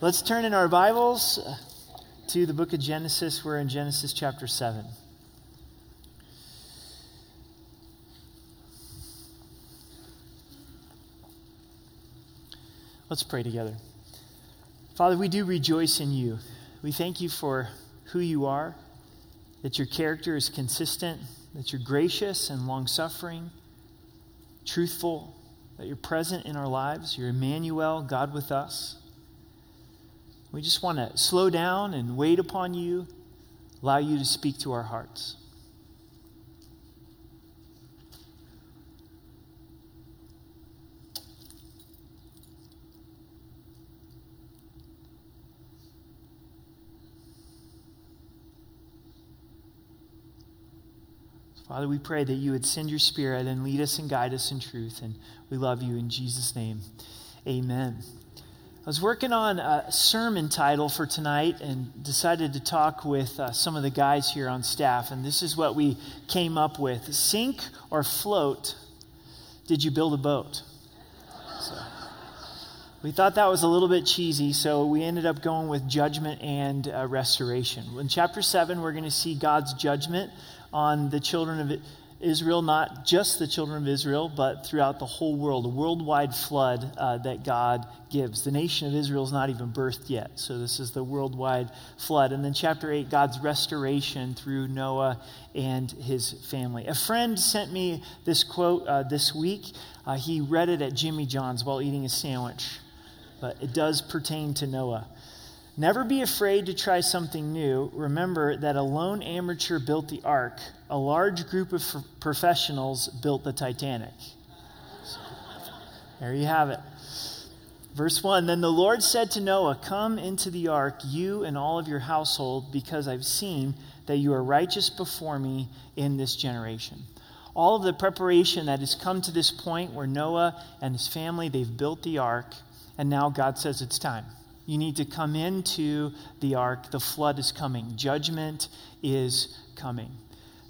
Let's turn in our Bibles uh, to the book of Genesis. We're in Genesis chapter 7. Let's pray together. Father, we do rejoice in you. We thank you for who you are, that your character is consistent, that you're gracious and long suffering, truthful, that you're present in our lives. You're Emmanuel, God with us. We just want to slow down and wait upon you, allow you to speak to our hearts. Father, we pray that you would send your spirit and lead us and guide us in truth. And we love you in Jesus' name. Amen. I was working on a sermon title for tonight and decided to talk with uh, some of the guys here on staff. And this is what we came up with Sink or float? Did you build a boat? So, we thought that was a little bit cheesy, so we ended up going with judgment and uh, restoration. In chapter 7, we're going to see God's judgment on the children of Israel, not just the children of Israel, but throughout the whole world, a worldwide flood uh, that God gives. The nation of Israel is not even birthed yet, so this is the worldwide flood. And then, chapter 8, God's restoration through Noah and his family. A friend sent me this quote uh, this week. Uh, he read it at Jimmy John's while eating a sandwich, but it does pertain to Noah. Never be afraid to try something new. Remember that a lone amateur built the ark, a large group of professionals built the Titanic. So, there you have it. Verse 1 Then the Lord said to Noah, Come into the ark, you and all of your household, because I've seen that you are righteous before me in this generation. All of the preparation that has come to this point where Noah and his family, they've built the ark, and now God says it's time. You need to come into the ark. The flood is coming, judgment is coming.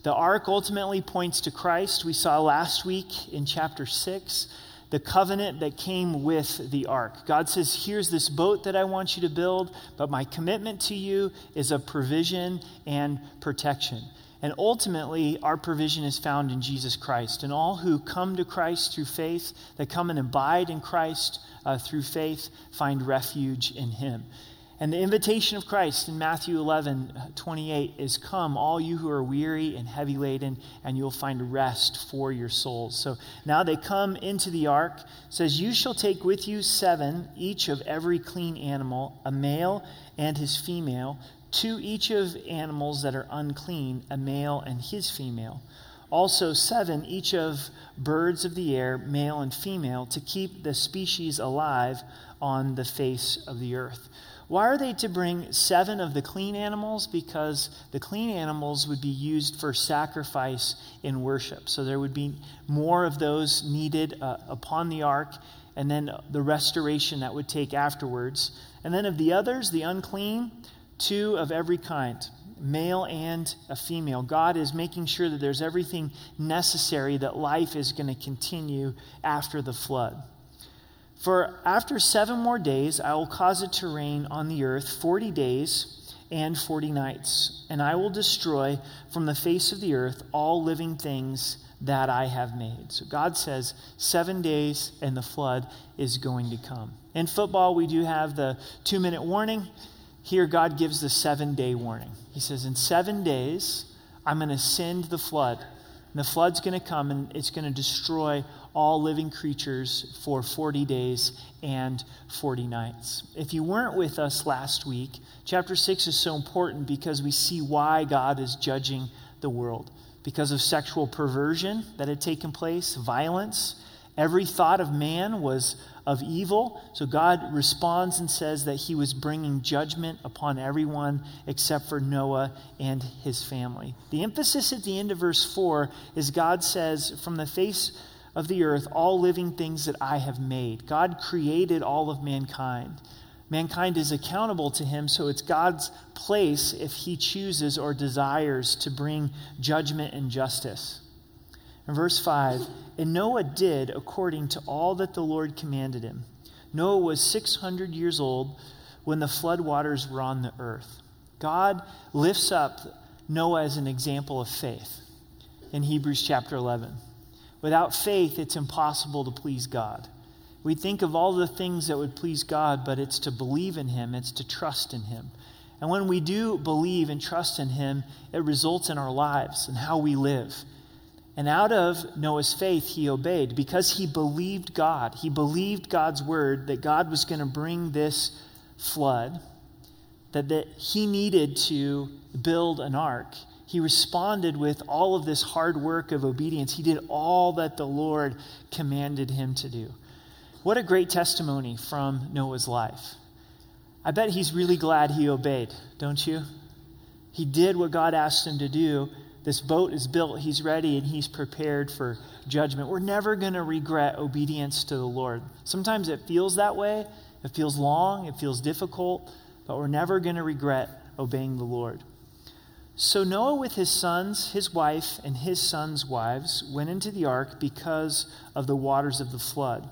The ark ultimately points to Christ. We saw last week in chapter 6 the covenant that came with the ark. God says, Here's this boat that I want you to build, but my commitment to you is a provision and protection. And ultimately, our provision is found in Jesus Christ. And all who come to Christ through faith, that come and abide in Christ uh, through faith, find refuge in Him. And the invitation of Christ in Matthew 11, 28 is Come, all you who are weary and heavy laden, and you'll find rest for your souls. So now they come into the ark. Says, You shall take with you seven, each of every clean animal, a male and his female to each of animals that are unclean, a male and his female. Also, seven each of birds of the air, male and female, to keep the species alive on the face of the earth. Why are they to bring seven of the clean animals? Because the clean animals would be used for sacrifice in worship. So there would be more of those needed uh, upon the ark, and then the restoration that would take afterwards. And then of the others, the unclean, two of every kind, male and a female. God is making sure that there's everything necessary that life is going to continue after the flood. For after seven more days, I will cause it to rain on the earth 40 days and 40 nights, and I will destroy from the face of the earth all living things that I have made. So God says seven days and the flood is going to come. In football, we do have the two minute warning. Here, God gives the seven day warning. He says, In seven days, I'm going to send the flood. And the flood's going to come and it's going to destroy all living creatures for 40 days and 40 nights. If you weren't with us last week, chapter 6 is so important because we see why God is judging the world. Because of sexual perversion that had taken place, violence, every thought of man was of evil. So God responds and says that he was bringing judgment upon everyone except for Noah and his family. The emphasis at the end of verse 4 is God says, From the face of the earth, all living things that I have made. God created all of mankind. Mankind is accountable to him, so it's God's place if he chooses or desires to bring judgment and justice. Verse 5, and Noah did according to all that the Lord commanded him. Noah was 600 years old when the flood waters were on the earth. God lifts up Noah as an example of faith in Hebrews chapter 11. Without faith, it's impossible to please God. We think of all the things that would please God, but it's to believe in Him, it's to trust in Him. And when we do believe and trust in Him, it results in our lives and how we live. And out of Noah's faith, he obeyed because he believed God. He believed God's word that God was going to bring this flood, that, that he needed to build an ark. He responded with all of this hard work of obedience. He did all that the Lord commanded him to do. What a great testimony from Noah's life. I bet he's really glad he obeyed, don't you? He did what God asked him to do. This boat is built, he's ready, and he's prepared for judgment. We're never going to regret obedience to the Lord. Sometimes it feels that way, it feels long, it feels difficult, but we're never going to regret obeying the Lord. So Noah, with his sons, his wife, and his sons' wives, went into the ark because of the waters of the flood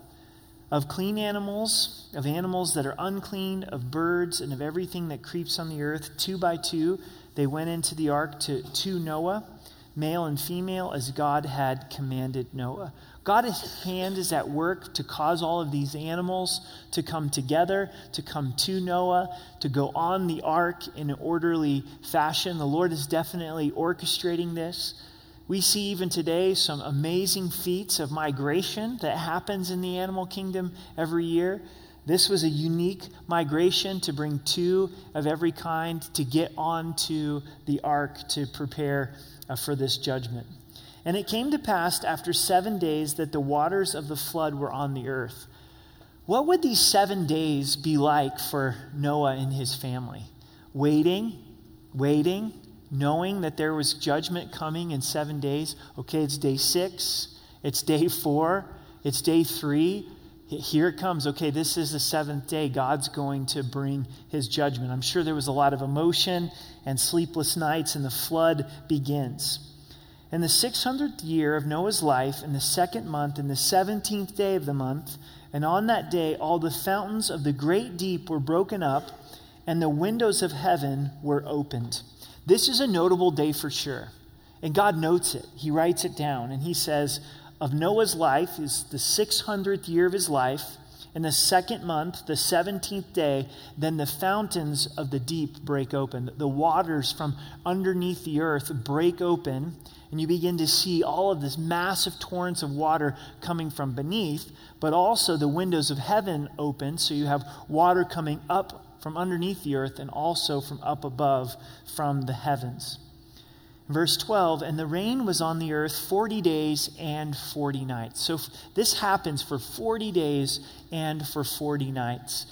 of clean animals, of animals that are unclean, of birds, and of everything that creeps on the earth. Two by two, they went into the ark to, to Noah, male and female, as God had commanded Noah. God's hand is at work to cause all of these animals to come together, to come to Noah, to go on the ark in an orderly fashion. The Lord is definitely orchestrating this. We see even today some amazing feats of migration that happens in the animal kingdom every year. This was a unique migration to bring two of every kind to get onto the ark to prepare uh, for this judgment. And it came to pass after seven days that the waters of the flood were on the earth. What would these seven days be like for Noah and his family? Waiting, waiting, knowing that there was judgment coming in seven days. Okay, it's day six, it's day four, it's day three. Here it comes. Okay, this is the seventh day. God's going to bring his judgment. I'm sure there was a lot of emotion and sleepless nights, and the flood begins. In the 600th year of Noah's life, in the second month, in the 17th day of the month, and on that day, all the fountains of the great deep were broken up, and the windows of heaven were opened. This is a notable day for sure. And God notes it. He writes it down. And he says, Of Noah's life is the 600th year of his life. In the second month, the 17th day, then the fountains of the deep break open. The waters from underneath the earth break open, and you begin to see all of this massive torrents of water coming from beneath, but also the windows of heaven open, so you have water coming up from underneath the earth and also from up above from the heavens. Verse 12, and the rain was on the earth 40 days and 40 nights. So this happens for 40 days and for 40 nights.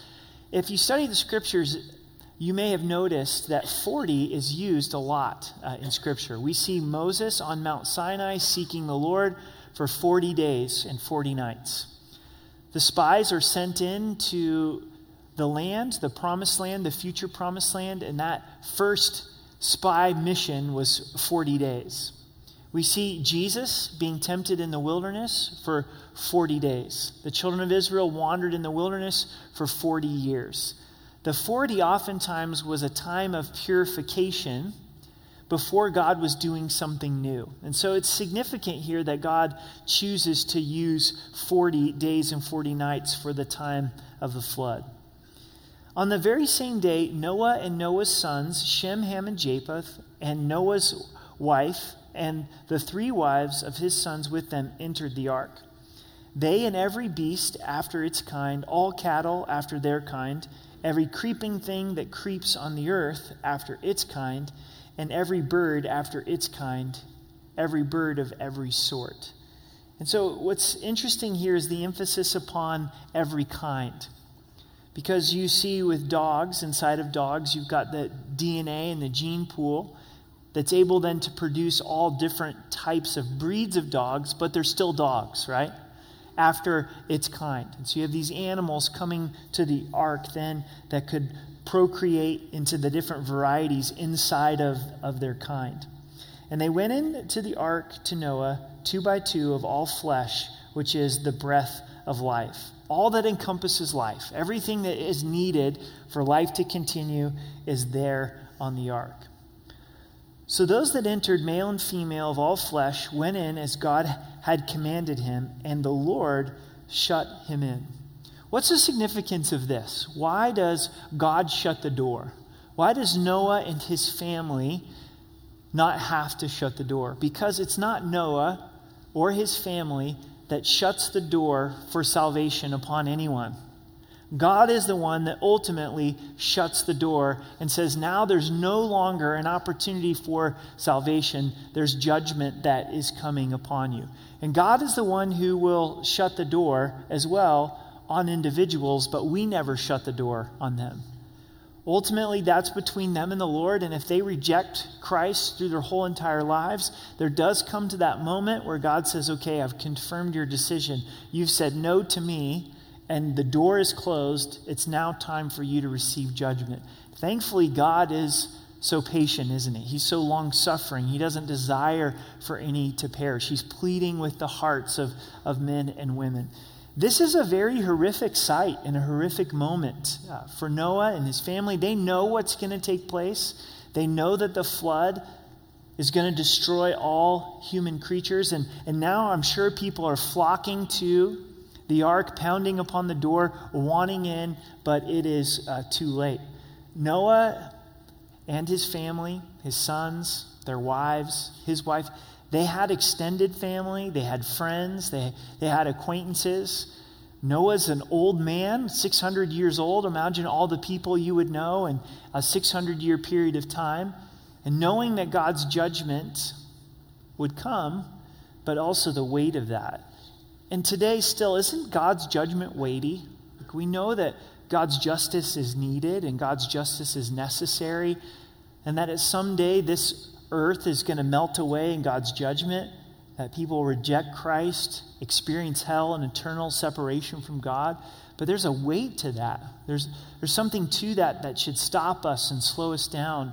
If you study the scriptures, you may have noticed that 40 is used a lot uh, in Scripture. We see Moses on Mount Sinai seeking the Lord for 40 days and 40 nights. The spies are sent in to the land, the promised land, the future promised land, and that first spy mission was 40 days. We see Jesus being tempted in the wilderness for 40 days. The children of Israel wandered in the wilderness for 40 years. The 40 oftentimes was a time of purification before God was doing something new. And so it's significant here that God chooses to use 40 days and 40 nights for the time of the flood. On the very same day, Noah and Noah's sons, Shem, Ham, and Japheth, and Noah's wife, and the three wives of his sons with them entered the ark. They and every beast after its kind, all cattle after their kind, every creeping thing that creeps on the earth after its kind, and every bird after its kind, every bird of every sort. And so, what's interesting here is the emphasis upon every kind. Because you see, with dogs, inside of dogs, you've got the DNA and the gene pool that's able then to produce all different types of breeds of dogs, but they're still dogs, right? After its kind. And so you have these animals coming to the ark then that could procreate into the different varieties inside of, of their kind. And they went into the ark to Noah, two by two of all flesh, which is the breath of life, all that encompasses life, everything that is needed for life to continue is there on the ark. So those that entered, male and female of all flesh, went in as God had commanded him, and the Lord shut him in. What's the significance of this? Why does God shut the door? Why does Noah and his family not have to shut the door? Because it's not Noah or his family that shuts the door for salvation upon anyone. God is the one that ultimately shuts the door and says, now there's no longer an opportunity for salvation. There's judgment that is coming upon you. And God is the one who will shut the door as well on individuals, but we never shut the door on them. Ultimately, that's between them and the Lord. And if they reject Christ through their whole entire lives, there does come to that moment where God says, Okay, I've confirmed your decision. You've said no to me and the door is closed, it's now time for you to receive judgment. Thankfully, God is so patient, isn't he? He's so long suffering. He doesn't desire for any to perish. He's pleading with the hearts of, of men and women. This is a very horrific sight and a horrific moment uh, for Noah and his family. They know what's going to take place, they know that the flood is going to destroy all human creatures. And, and now I'm sure people are flocking to the ark pounding upon the door, wanting in, but it is uh, too late. Noah and his family, his sons, their wives, his wife, they had extended family, they had friends, they, they had acquaintances. Noah's an old man, 600 years old. Imagine all the people you would know in a 600 year period of time. And knowing that God's judgment would come, but also the weight of that. And today, still, isn't God's judgment weighty? Like we know that God's justice is needed and God's justice is necessary, and that at some day this earth is going to melt away in God's judgment, that people reject Christ, experience hell and eternal separation from God. But there's a weight to that. There's, there's something to that that should stop us and slow us down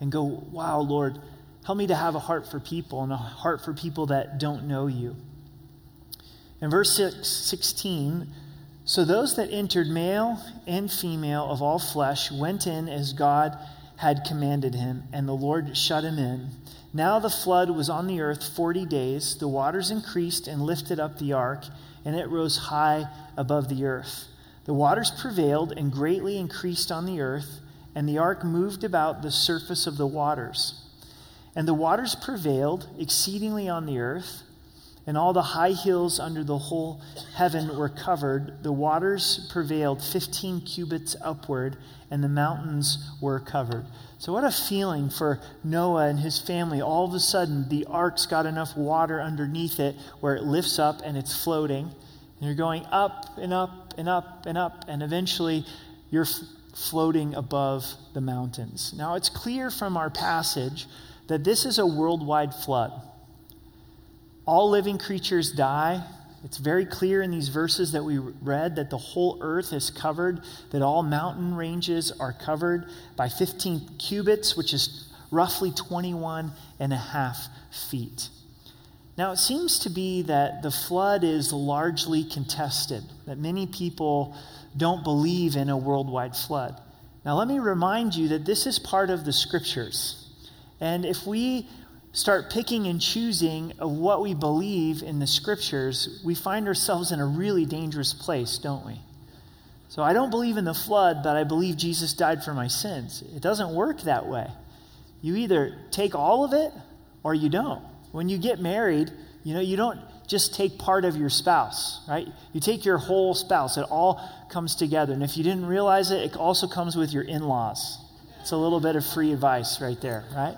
and go, wow, Lord, help me to have a heart for people and a heart for people that don't know you. In verse 6, 16, so those that entered, male and female of all flesh, went in as God had commanded him, and the Lord shut him in. Now the flood was on the earth forty days. The waters increased and lifted up the ark, and it rose high above the earth. The waters prevailed and greatly increased on the earth, and the ark moved about the surface of the waters. And the waters prevailed exceedingly on the earth and all the high hills under the whole heaven were covered. The waters prevailed 15 cubits upward, and the mountains were covered. So, what a feeling for Noah and his family. All of a sudden, the ark's got enough water underneath it where it lifts up and it's floating. And you're going up and up and up and up, and eventually you're f- floating above the mountains. Now, it's clear from our passage that this is a worldwide flood. All living creatures die. It's very clear in these verses that we read that the whole earth is covered, that all mountain ranges are covered by 15 cubits, which is roughly 21 and a half feet. Now, it seems to be that the flood is largely contested, that many people don't believe in a worldwide flood. Now, let me remind you that this is part of the scriptures. And if we start picking and choosing of what we believe in the scriptures, we find ourselves in a really dangerous place, don't we? So I don't believe in the flood, but I believe Jesus died for my sins. It doesn't work that way. You either take all of it or you don't. When you get married, you know, you don't just take part of your spouse, right? You take your whole spouse. It all comes together. And if you didn't realize it, it also comes with your in laws. It's a little bit of free advice right there, right?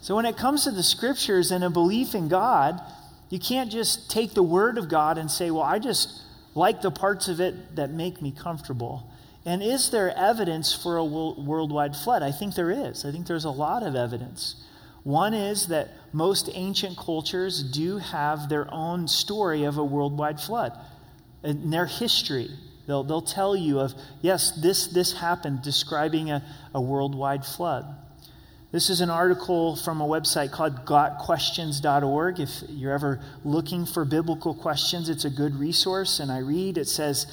So when it comes to the scriptures and a belief in God, you can't just take the word of God and say, well, I just like the parts of it that make me comfortable. And is there evidence for a worldwide flood? I think there is. I think there's a lot of evidence. One is that most ancient cultures do have their own story of a worldwide flood in their history. They'll, they'll tell you of, yes, this, this happened, describing a, a worldwide flood. This is an article from a website called gotquestions.org. If you're ever looking for biblical questions, it's a good resource. And I read it says,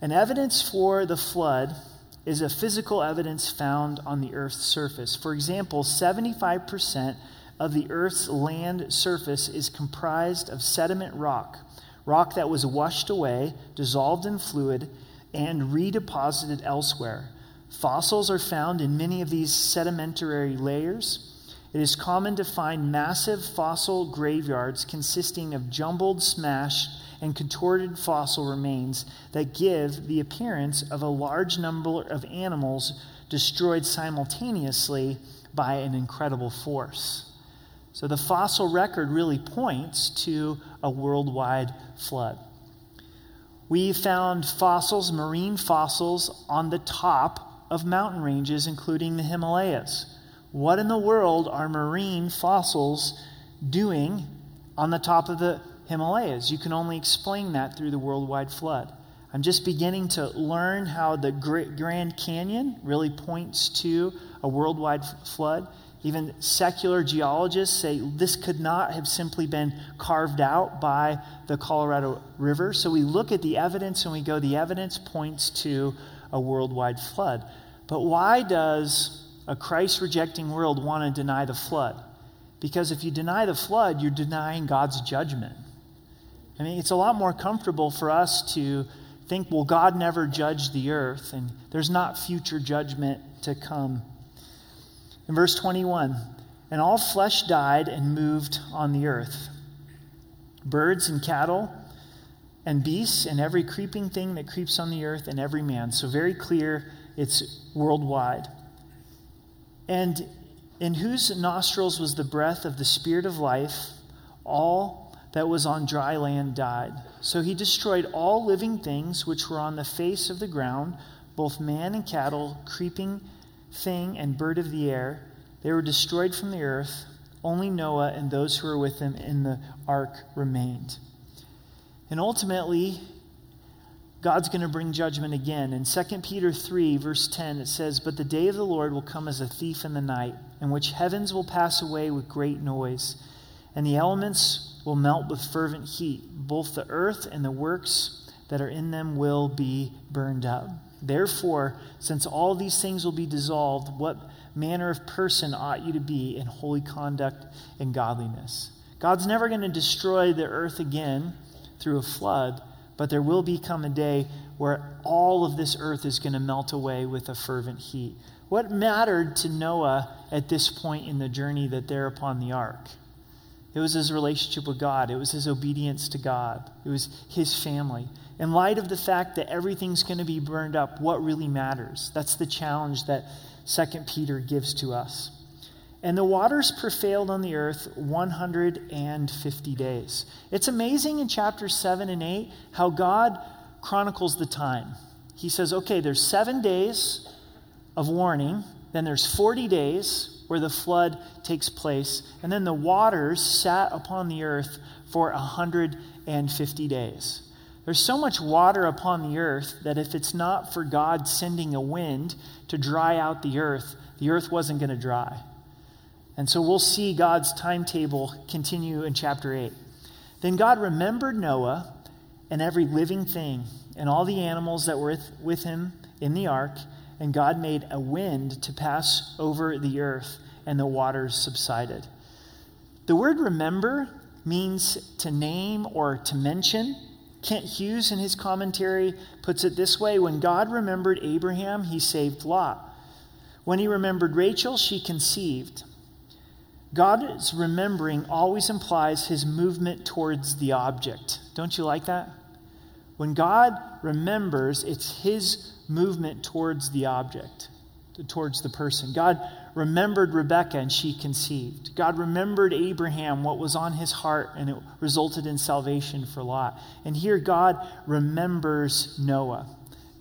An evidence for the flood is a physical evidence found on the earth's surface. For example, 75% of the earth's land surface is comprised of sediment rock, rock that was washed away, dissolved in fluid, and redeposited elsewhere. Fossils are found in many of these sedimentary layers. It is common to find massive fossil graveyards consisting of jumbled, smashed, and contorted fossil remains that give the appearance of a large number of animals destroyed simultaneously by an incredible force. So the fossil record really points to a worldwide flood. We found fossils, marine fossils, on the top of mountain ranges, including the Himalayas. What in the world are marine fossils doing on the top of the Himalayas? You can only explain that through the worldwide flood. I'm just beginning to learn how the Grand Canyon really points to a worldwide flood. Even secular geologists say this could not have simply been carved out by the Colorado River. So we look at the evidence and we go, the evidence points to a worldwide flood. But why does a Christ rejecting world want to deny the flood? Because if you deny the flood, you're denying God's judgment. I mean, it's a lot more comfortable for us to think, well, God never judged the earth, and there's not future judgment to come. In verse 21, and all flesh died and moved on the earth birds and cattle and beasts and every creeping thing that creeps on the earth and every man. So, very clear it's worldwide. And in whose nostrils was the breath of the Spirit of life, all that was on dry land died. So he destroyed all living things which were on the face of the ground, both man and cattle, creeping thing and bird of the air. They were destroyed from the earth. Only Noah and those who were with him in the ark remained. And ultimately, God's going to bring judgment again. In 2 Peter 3, verse 10, it says, But the day of the Lord will come as a thief in the night, in which heavens will pass away with great noise, and the elements will melt with fervent heat. Both the earth and the works that are in them will be burned up. Therefore, since all these things will be dissolved, what manner of person ought you to be in holy conduct and godliness? God's never going to destroy the earth again through a flood but there will become a day where all of this earth is going to melt away with a fervent heat. What mattered to Noah at this point in the journey that they're upon the ark? It was his relationship with God. It was his obedience to God. It was his family. In light of the fact that everything's going to be burned up, what really matters? That's the challenge that 2 Peter gives to us. And the waters prevailed on the earth 150 days. It's amazing in chapters 7 and 8 how God chronicles the time. He says, okay, there's seven days of warning, then there's 40 days where the flood takes place, and then the waters sat upon the earth for 150 days. There's so much water upon the earth that if it's not for God sending a wind to dry out the earth, the earth wasn't going to dry. And so we'll see God's timetable continue in chapter 8. Then God remembered Noah and every living thing and all the animals that were with him in the ark, and God made a wind to pass over the earth, and the waters subsided. The word remember means to name or to mention. Kent Hughes, in his commentary, puts it this way When God remembered Abraham, he saved Lot. When he remembered Rachel, she conceived. God's remembering always implies his movement towards the object. Don't you like that? When God remembers, it's his movement towards the object, towards the person. God remembered Rebekah and she conceived. God remembered Abraham, what was on his heart, and it resulted in salvation for Lot. And here God remembers Noah.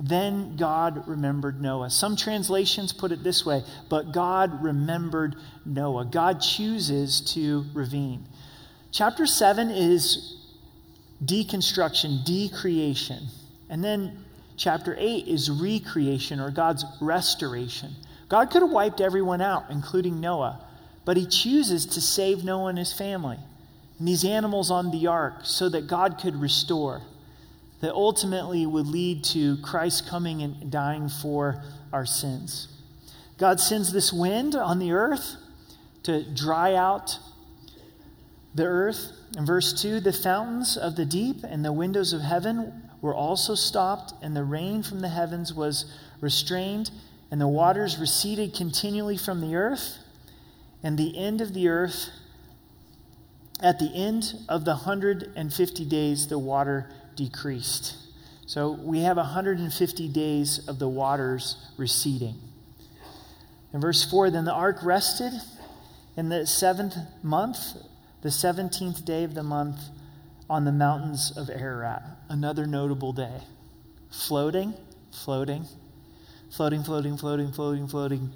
Then God remembered Noah. Some translations put it this way, but God remembered Noah. God chooses to ravine. Chapter 7 is deconstruction, decreation. And then chapter 8 is recreation or God's restoration. God could have wiped everyone out, including Noah, but he chooses to save Noah and his family and these animals on the ark so that God could restore, that ultimately would lead to Christ coming and dying for our sins. God sends this wind on the earth to dry out the earth. In verse 2, the fountains of the deep and the windows of heaven were also stopped, and the rain from the heavens was restrained, and the waters receded continually from the earth, and the end of the earth, at the end of the 150 days, the water decreased. So we have 150 days of the waters receding. In verse 4, then the ark rested in the seventh month, the 17th day of the month on the mountains of Ararat. Another notable day. Floating, floating, floating, floating, floating, floating, floating.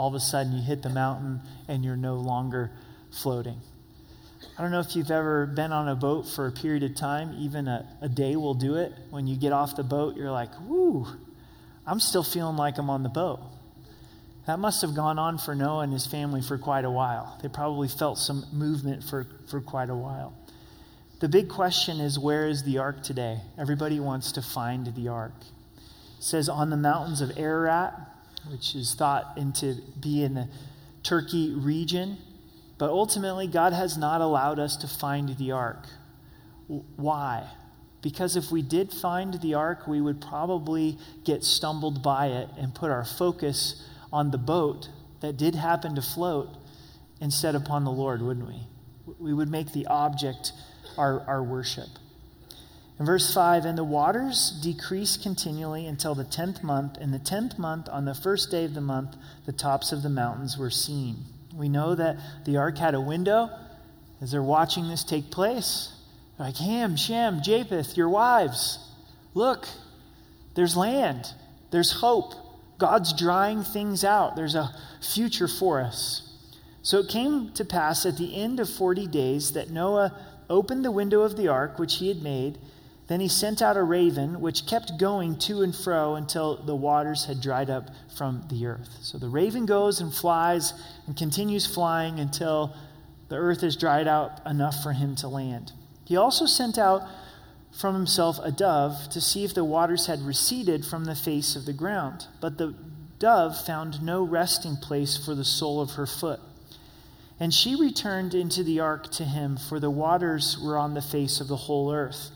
All of a sudden, you hit the mountain and you're no longer floating. I don't know if you've ever been on a boat for a period of time, even a, a day will do it. When you get off the boat, you're like, whoo, I'm still feeling like I'm on the boat. That must have gone on for Noah and his family for quite a while. They probably felt some movement for, for quite a while. The big question is where is the ark today? Everybody wants to find the ark. It says on the mountains of Ararat, which is thought to be in the Turkey region. But ultimately, God has not allowed us to find the ark. Why? Because if we did find the ark, we would probably get stumbled by it and put our focus on the boat that did happen to float instead upon the Lord, wouldn't we? We would make the object our, our worship. In verse 5, and the waters decreased continually until the tenth month. In the tenth month, on the first day of the month, the tops of the mountains were seen. We know that the ark had a window as they're watching this take place. They're like, Ham, Shem, Japheth, your wives, look, there's land, there's hope. God's drying things out. There's a future for us. So it came to pass at the end of 40 days that Noah opened the window of the ark which he had made. Then he sent out a raven, which kept going to and fro until the waters had dried up from the earth. So the raven goes and flies and continues flying until the earth is dried out enough for him to land. He also sent out from himself a dove to see if the waters had receded from the face of the ground. But the dove found no resting place for the sole of her foot. And she returned into the ark to him, for the waters were on the face of the whole earth.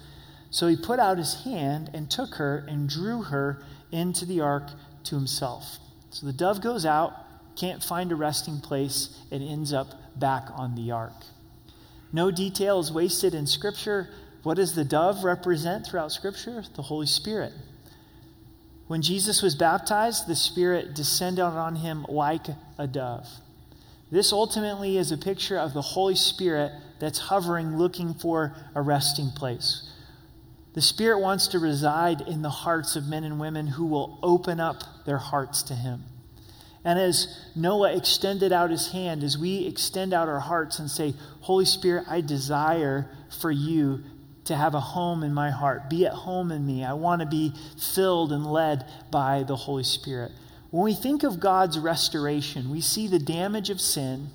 So he put out his hand and took her and drew her into the ark to himself. So the dove goes out, can't find a resting place, and ends up back on the ark. No detail is wasted in Scripture what does the dove represent throughout Scripture? The Holy Spirit. When Jesus was baptized, the Spirit descended on him like a dove. This ultimately is a picture of the Holy Spirit that's hovering, looking for a resting place. The Spirit wants to reside in the hearts of men and women who will open up their hearts to Him. And as Noah extended out his hand, as we extend out our hearts and say, Holy Spirit, I desire for you to have a home in my heart. Be at home in me. I want to be filled and led by the Holy Spirit. When we think of God's restoration, we see the damage of sin,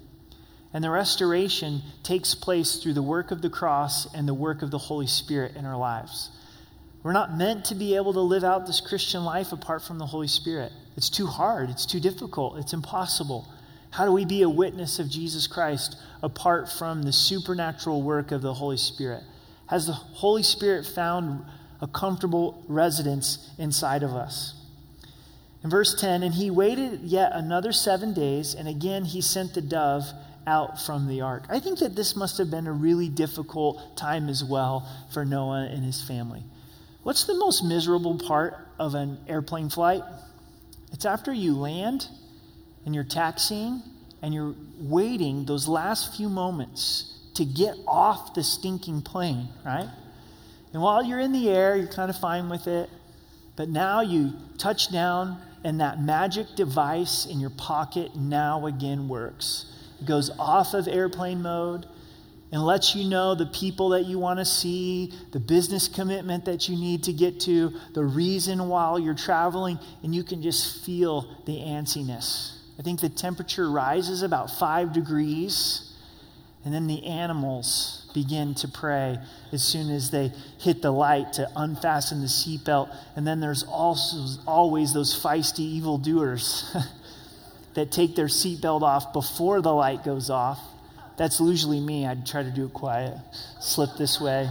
and the restoration takes place through the work of the cross and the work of the Holy Spirit in our lives. We're not meant to be able to live out this Christian life apart from the Holy Spirit. It's too hard, it's too difficult, it's impossible. How do we be a witness of Jesus Christ apart from the supernatural work of the Holy Spirit? Has the Holy Spirit found a comfortable residence inside of us? In verse 10, and he waited yet another seven days, and again he sent the dove out from the ark. I think that this must have been a really difficult time as well for Noah and his family. What's the most miserable part of an airplane flight? It's after you land and you're taxiing and you're waiting those last few moments to get off the stinking plane, right? And while you're in the air, you're kind of fine with it. But now you touch down, and that magic device in your pocket now again works. It goes off of airplane mode, and lets you know the people that you want to see, the business commitment that you need to get to, the reason while you're traveling, and you can just feel the antsiness. I think the temperature rises about five degrees, and then the animals begin to pray as soon as they hit the light to unfasten the seatbelt. And then there's also always those feisty evildoers that take their seatbelt off before the light goes off that's usually me. I'd try to do it quiet, slip this way.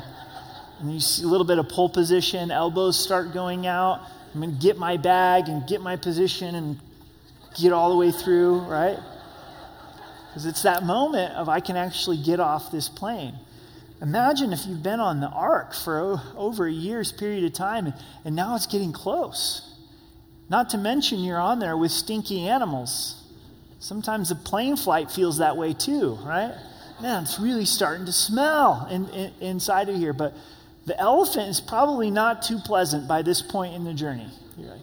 And you see a little bit of pole position, elbows start going out. I'm going to get my bag and get my position and get all the way through, right? Because it's that moment of I can actually get off this plane. Imagine if you've been on the ark for over a year's period of time and, and now it's getting close. Not to mention you're on there with stinky animals Sometimes a plane flight feels that way too, right? Man, it's really starting to smell in, in, inside of here. But the elephant is probably not too pleasant by this point in the journey. Like,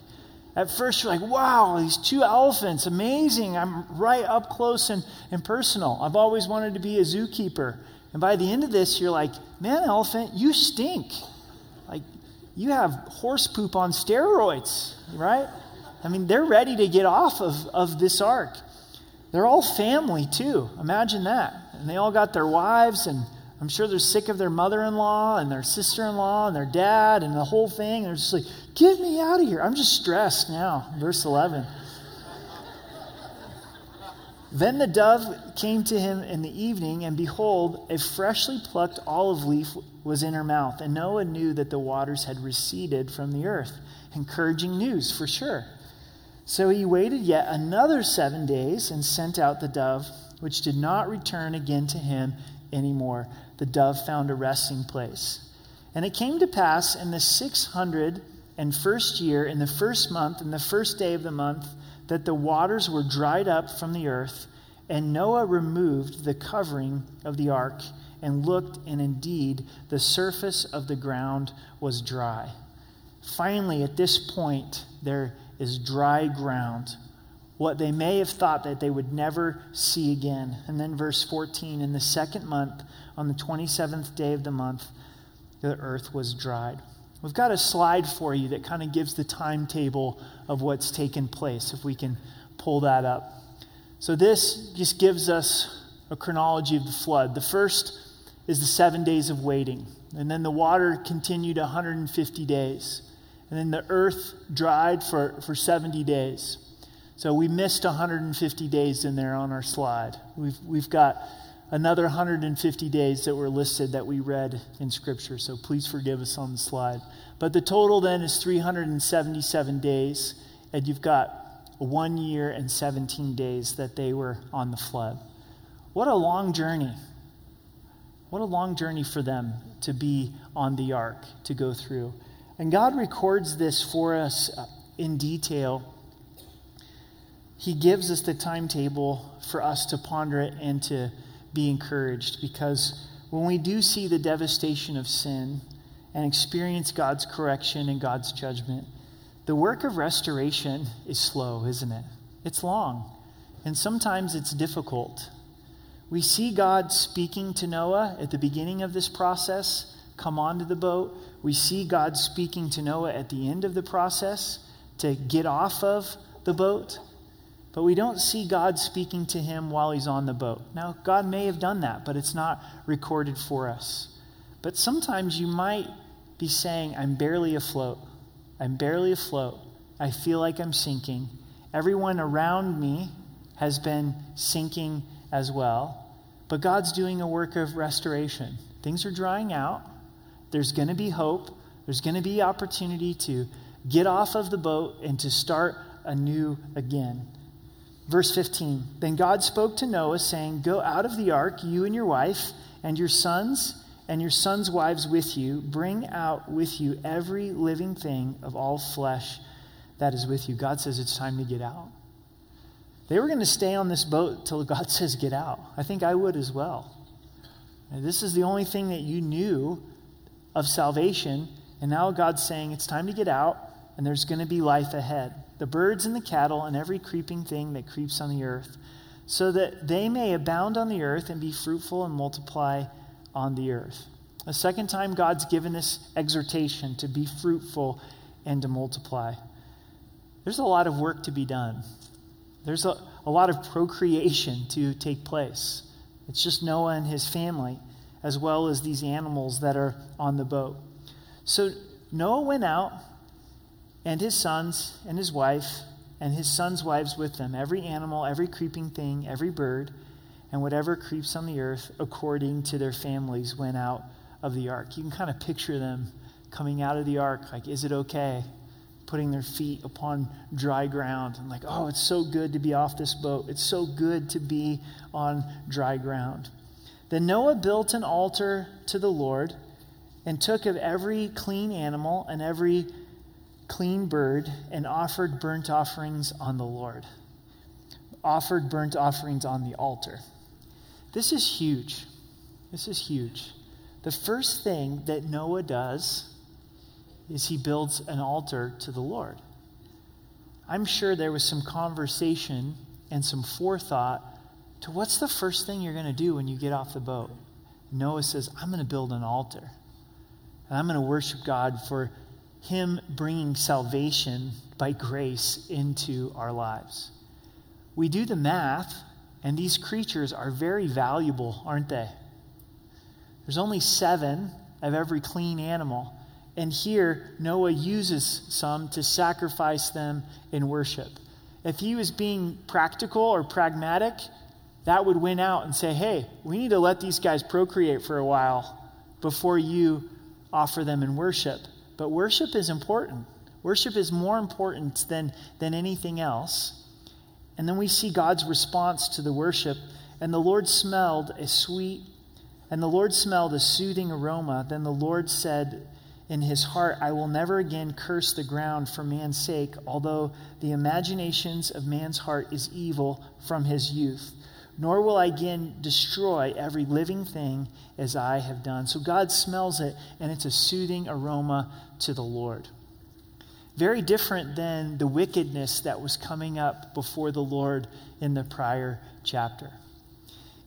at first, you're like, wow, these two elephants, amazing. I'm right up close and, and personal. I've always wanted to be a zookeeper. And by the end of this, you're like, man, elephant, you stink. Like, you have horse poop on steroids, right? I mean, they're ready to get off of, of this ark. They're all family, too. Imagine that. And they all got their wives, and I'm sure they're sick of their mother in law and their sister in law and their dad and the whole thing. They're just like, get me out of here. I'm just stressed now. Verse 11. Then the dove came to him in the evening, and behold, a freshly plucked olive leaf was in her mouth. And Noah knew that the waters had receded from the earth. Encouraging news for sure. So he waited yet another seven days and sent out the dove, which did not return again to him anymore. The dove found a resting place. And it came to pass in the six hundred and first year, in the first month, in the first day of the month, that the waters were dried up from the earth, and Noah removed the covering of the ark and looked, and indeed the surface of the ground was dry. Finally, at this point, there is dry ground, what they may have thought that they would never see again. And then, verse 14 in the second month, on the 27th day of the month, the earth was dried. We've got a slide for you that kind of gives the timetable of what's taken place, if we can pull that up. So, this just gives us a chronology of the flood. The first is the seven days of waiting, and then the water continued 150 days. And then the earth dried for, for 70 days. So we missed 150 days in there on our slide. We've, we've got another 150 days that were listed that we read in Scripture. So please forgive us on the slide. But the total then is 377 days, and you've got one year and 17 days that they were on the flood. What a long journey. What a long journey for them to be on the ark, to go through. And God records this for us uh, in detail. He gives us the timetable for us to ponder it and to be encouraged because when we do see the devastation of sin and experience God's correction and God's judgment, the work of restoration is slow, isn't it? It's long, and sometimes it's difficult. We see God speaking to Noah at the beginning of this process come onto the boat. We see God speaking to Noah at the end of the process to get off of the boat. But we don't see God speaking to him while he's on the boat. Now, God may have done that, but it's not recorded for us. But sometimes you might be saying, I'm barely afloat. I'm barely afloat. I feel like I'm sinking. Everyone around me has been sinking as well. But God's doing a work of restoration. Things are drying out. There's going to be hope. There's going to be opportunity to get off of the boat and to start anew again. Verse 15 Then God spoke to Noah, saying, Go out of the ark, you and your wife, and your sons, and your sons' wives with you. Bring out with you every living thing of all flesh that is with you. God says it's time to get out. They were going to stay on this boat till God says get out. I think I would as well. And this is the only thing that you knew of salvation. And now God's saying it's time to get out, and there's going to be life ahead. The birds and the cattle and every creeping thing that creeps on the earth, so that they may abound on the earth and be fruitful and multiply on the earth. The second time, God's given this exhortation to be fruitful and to multiply. There's a lot of work to be done. There's a, a lot of procreation to take place. It's just Noah and his family, as well as these animals that are on the boat. So Noah went out, and his sons and his wife, and his sons' wives with them, every animal, every creeping thing, every bird, and whatever creeps on the earth, according to their families, went out of the ark. You can kind of picture them coming out of the ark, like, is it okay? Putting their feet upon dry ground and like, oh, it's so good to be off this boat. It's so good to be on dry ground. Then Noah built an altar to the Lord and took of every clean animal and every clean bird and offered burnt offerings on the Lord. Offered burnt offerings on the altar. This is huge. This is huge. The first thing that Noah does is he builds an altar to the Lord. I'm sure there was some conversation and some forethought to what's the first thing you're going to do when you get off the boat. Noah says, I'm going to build an altar. And I'm going to worship God for Him bringing salvation by grace into our lives. We do the math, and these creatures are very valuable, aren't they? There's only seven of every clean animal. And here, Noah uses some to sacrifice them in worship. If he was being practical or pragmatic, that would win out and say, hey, we need to let these guys procreate for a while before you offer them in worship. But worship is important. Worship is more important than, than anything else. And then we see God's response to the worship. And the Lord smelled a sweet, and the Lord smelled a soothing aroma. Then the Lord said in his heart, I will never again curse the ground for man's sake, although the imaginations of man's heart is evil from his youth nor will I again destroy every living thing as I have done. So God smells it, and it's a soothing aroma to the Lord. Very different than the wickedness that was coming up before the Lord in the prior chapter.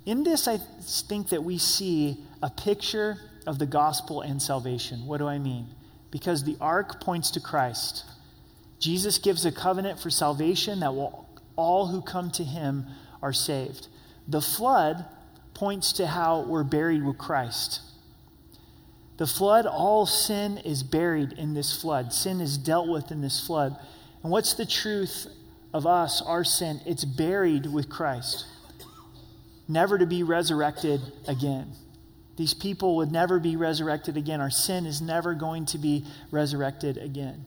In this, I think that we see a picture of the gospel and salvation. What do I mean? Because the ark points to Christ. Jesus gives a covenant for salvation that will all who come to him are saved. The flood points to how we're buried with Christ. The flood, all sin is buried in this flood. Sin is dealt with in this flood. And what's the truth of us, our sin? It's buried with Christ, never to be resurrected again. These people would never be resurrected again. Our sin is never going to be resurrected again.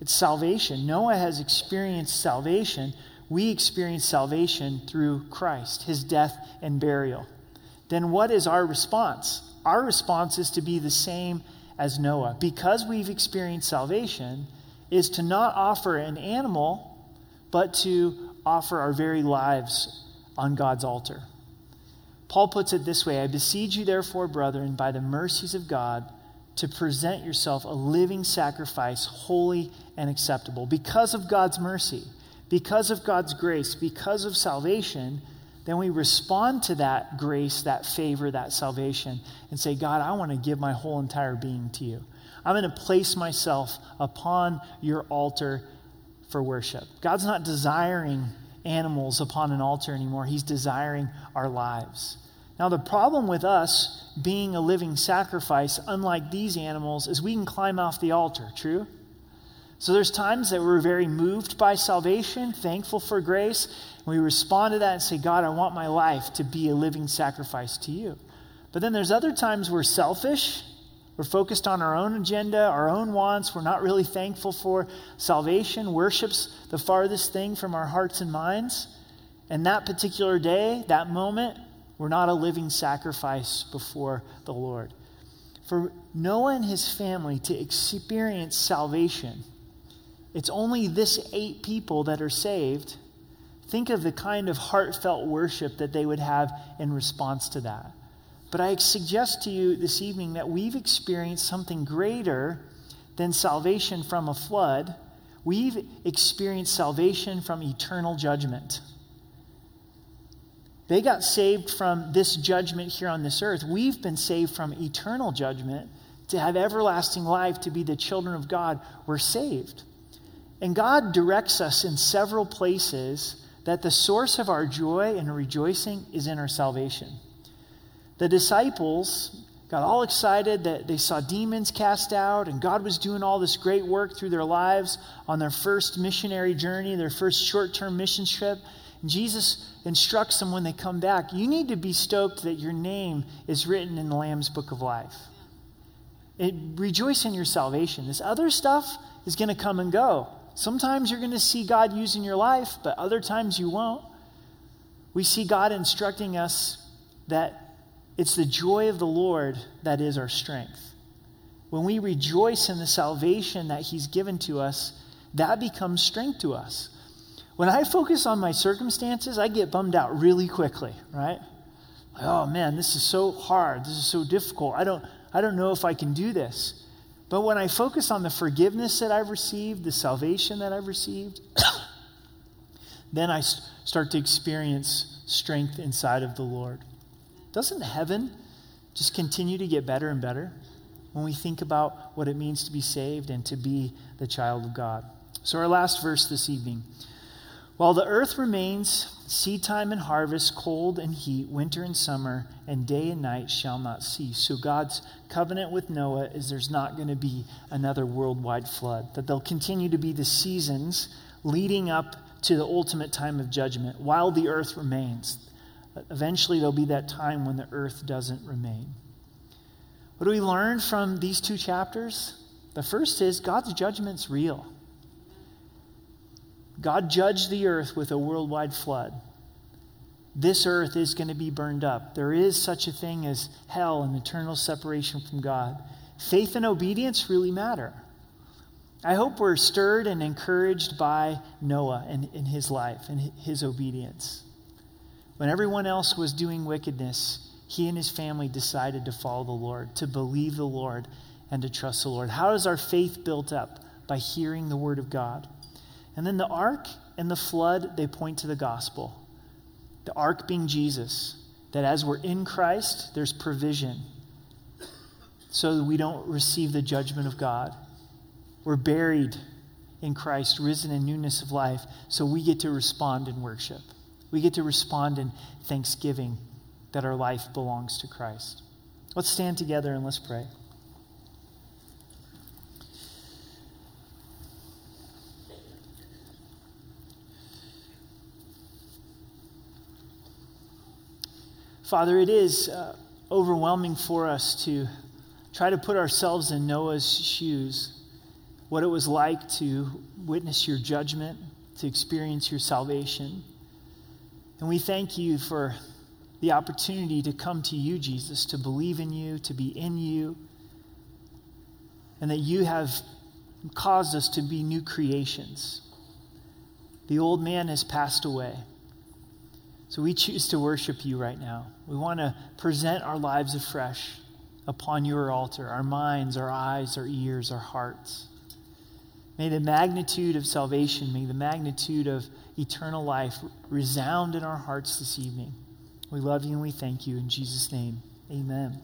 It's salvation. Noah has experienced salvation we experience salvation through Christ, his death and burial. Then what is our response? Our response is to be the same as Noah. Because we've experienced salvation, is to not offer an animal, but to offer our very lives on God's altar. Paul puts it this way I beseech you, therefore, brethren, by the mercies of God, to present yourself a living sacrifice, holy and acceptable, because of God's mercy because of God's grace, because of salvation, then we respond to that grace, that favor, that salvation, and say, God, I want to give my whole entire being to you. I'm going to place myself upon your altar for worship. God's not desiring animals upon an altar anymore, He's desiring our lives. Now, the problem with us being a living sacrifice, unlike these animals, is we can climb off the altar, true? So there's times that we're very moved by salvation, thankful for grace, and we respond to that and say, God, I want my life to be a living sacrifice to you. But then there's other times we're selfish, we're focused on our own agenda, our own wants, we're not really thankful for salvation. Worship's the farthest thing from our hearts and minds. And that particular day, that moment, we're not a living sacrifice before the Lord. For Noah and his family to experience salvation, it's only this eight people that are saved. Think of the kind of heartfelt worship that they would have in response to that. But I suggest to you this evening that we've experienced something greater than salvation from a flood. We've experienced salvation from eternal judgment. They got saved from this judgment here on this earth. We've been saved from eternal judgment to have everlasting life, to be the children of God. We're saved. And God directs us in several places that the source of our joy and rejoicing is in our salvation. The disciples got all excited that they saw demons cast out and God was doing all this great work through their lives on their first missionary journey, their first short term mission trip. And Jesus instructs them when they come back you need to be stoked that your name is written in the Lamb's book of life. It, rejoice in your salvation. This other stuff is going to come and go. Sometimes you're going to see God using your life, but other times you won't. We see God instructing us that it's the joy of the Lord that is our strength. When we rejoice in the salvation that He's given to us, that becomes strength to us. When I focus on my circumstances, I get bummed out really quickly, right? Like, oh man, this is so hard. This is so difficult. I don't, I don't know if I can do this. But when I focus on the forgiveness that I've received, the salvation that I've received, then I start to experience strength inside of the Lord. Doesn't heaven just continue to get better and better when we think about what it means to be saved and to be the child of God? So, our last verse this evening. While the earth remains, seed time and harvest, cold and heat, winter and summer, and day and night shall not cease. So, God's covenant with Noah is there's not going to be another worldwide flood, that there'll continue to be the seasons leading up to the ultimate time of judgment while the earth remains. Eventually, there'll be that time when the earth doesn't remain. What do we learn from these two chapters? The first is God's judgment's real. God judged the earth with a worldwide flood. This earth is going to be burned up. There is such a thing as hell and eternal separation from God. Faith and obedience really matter. I hope we're stirred and encouraged by Noah and, in his life and his obedience. When everyone else was doing wickedness, he and his family decided to follow the Lord, to believe the Lord, and to trust the Lord. How is our faith built up? By hearing the word of God. And then the ark and the flood, they point to the gospel. The ark being Jesus, that as we're in Christ, there's provision so that we don't receive the judgment of God. We're buried in Christ, risen in newness of life, so we get to respond in worship. We get to respond in thanksgiving that our life belongs to Christ. Let's stand together and let's pray. Father, it is uh, overwhelming for us to try to put ourselves in Noah's shoes, what it was like to witness your judgment, to experience your salvation. And we thank you for the opportunity to come to you, Jesus, to believe in you, to be in you, and that you have caused us to be new creations. The old man has passed away. So we choose to worship you right now. We want to present our lives afresh upon your altar our minds, our eyes, our ears, our hearts. May the magnitude of salvation, may the magnitude of eternal life resound in our hearts this evening. We love you and we thank you. In Jesus' name, amen.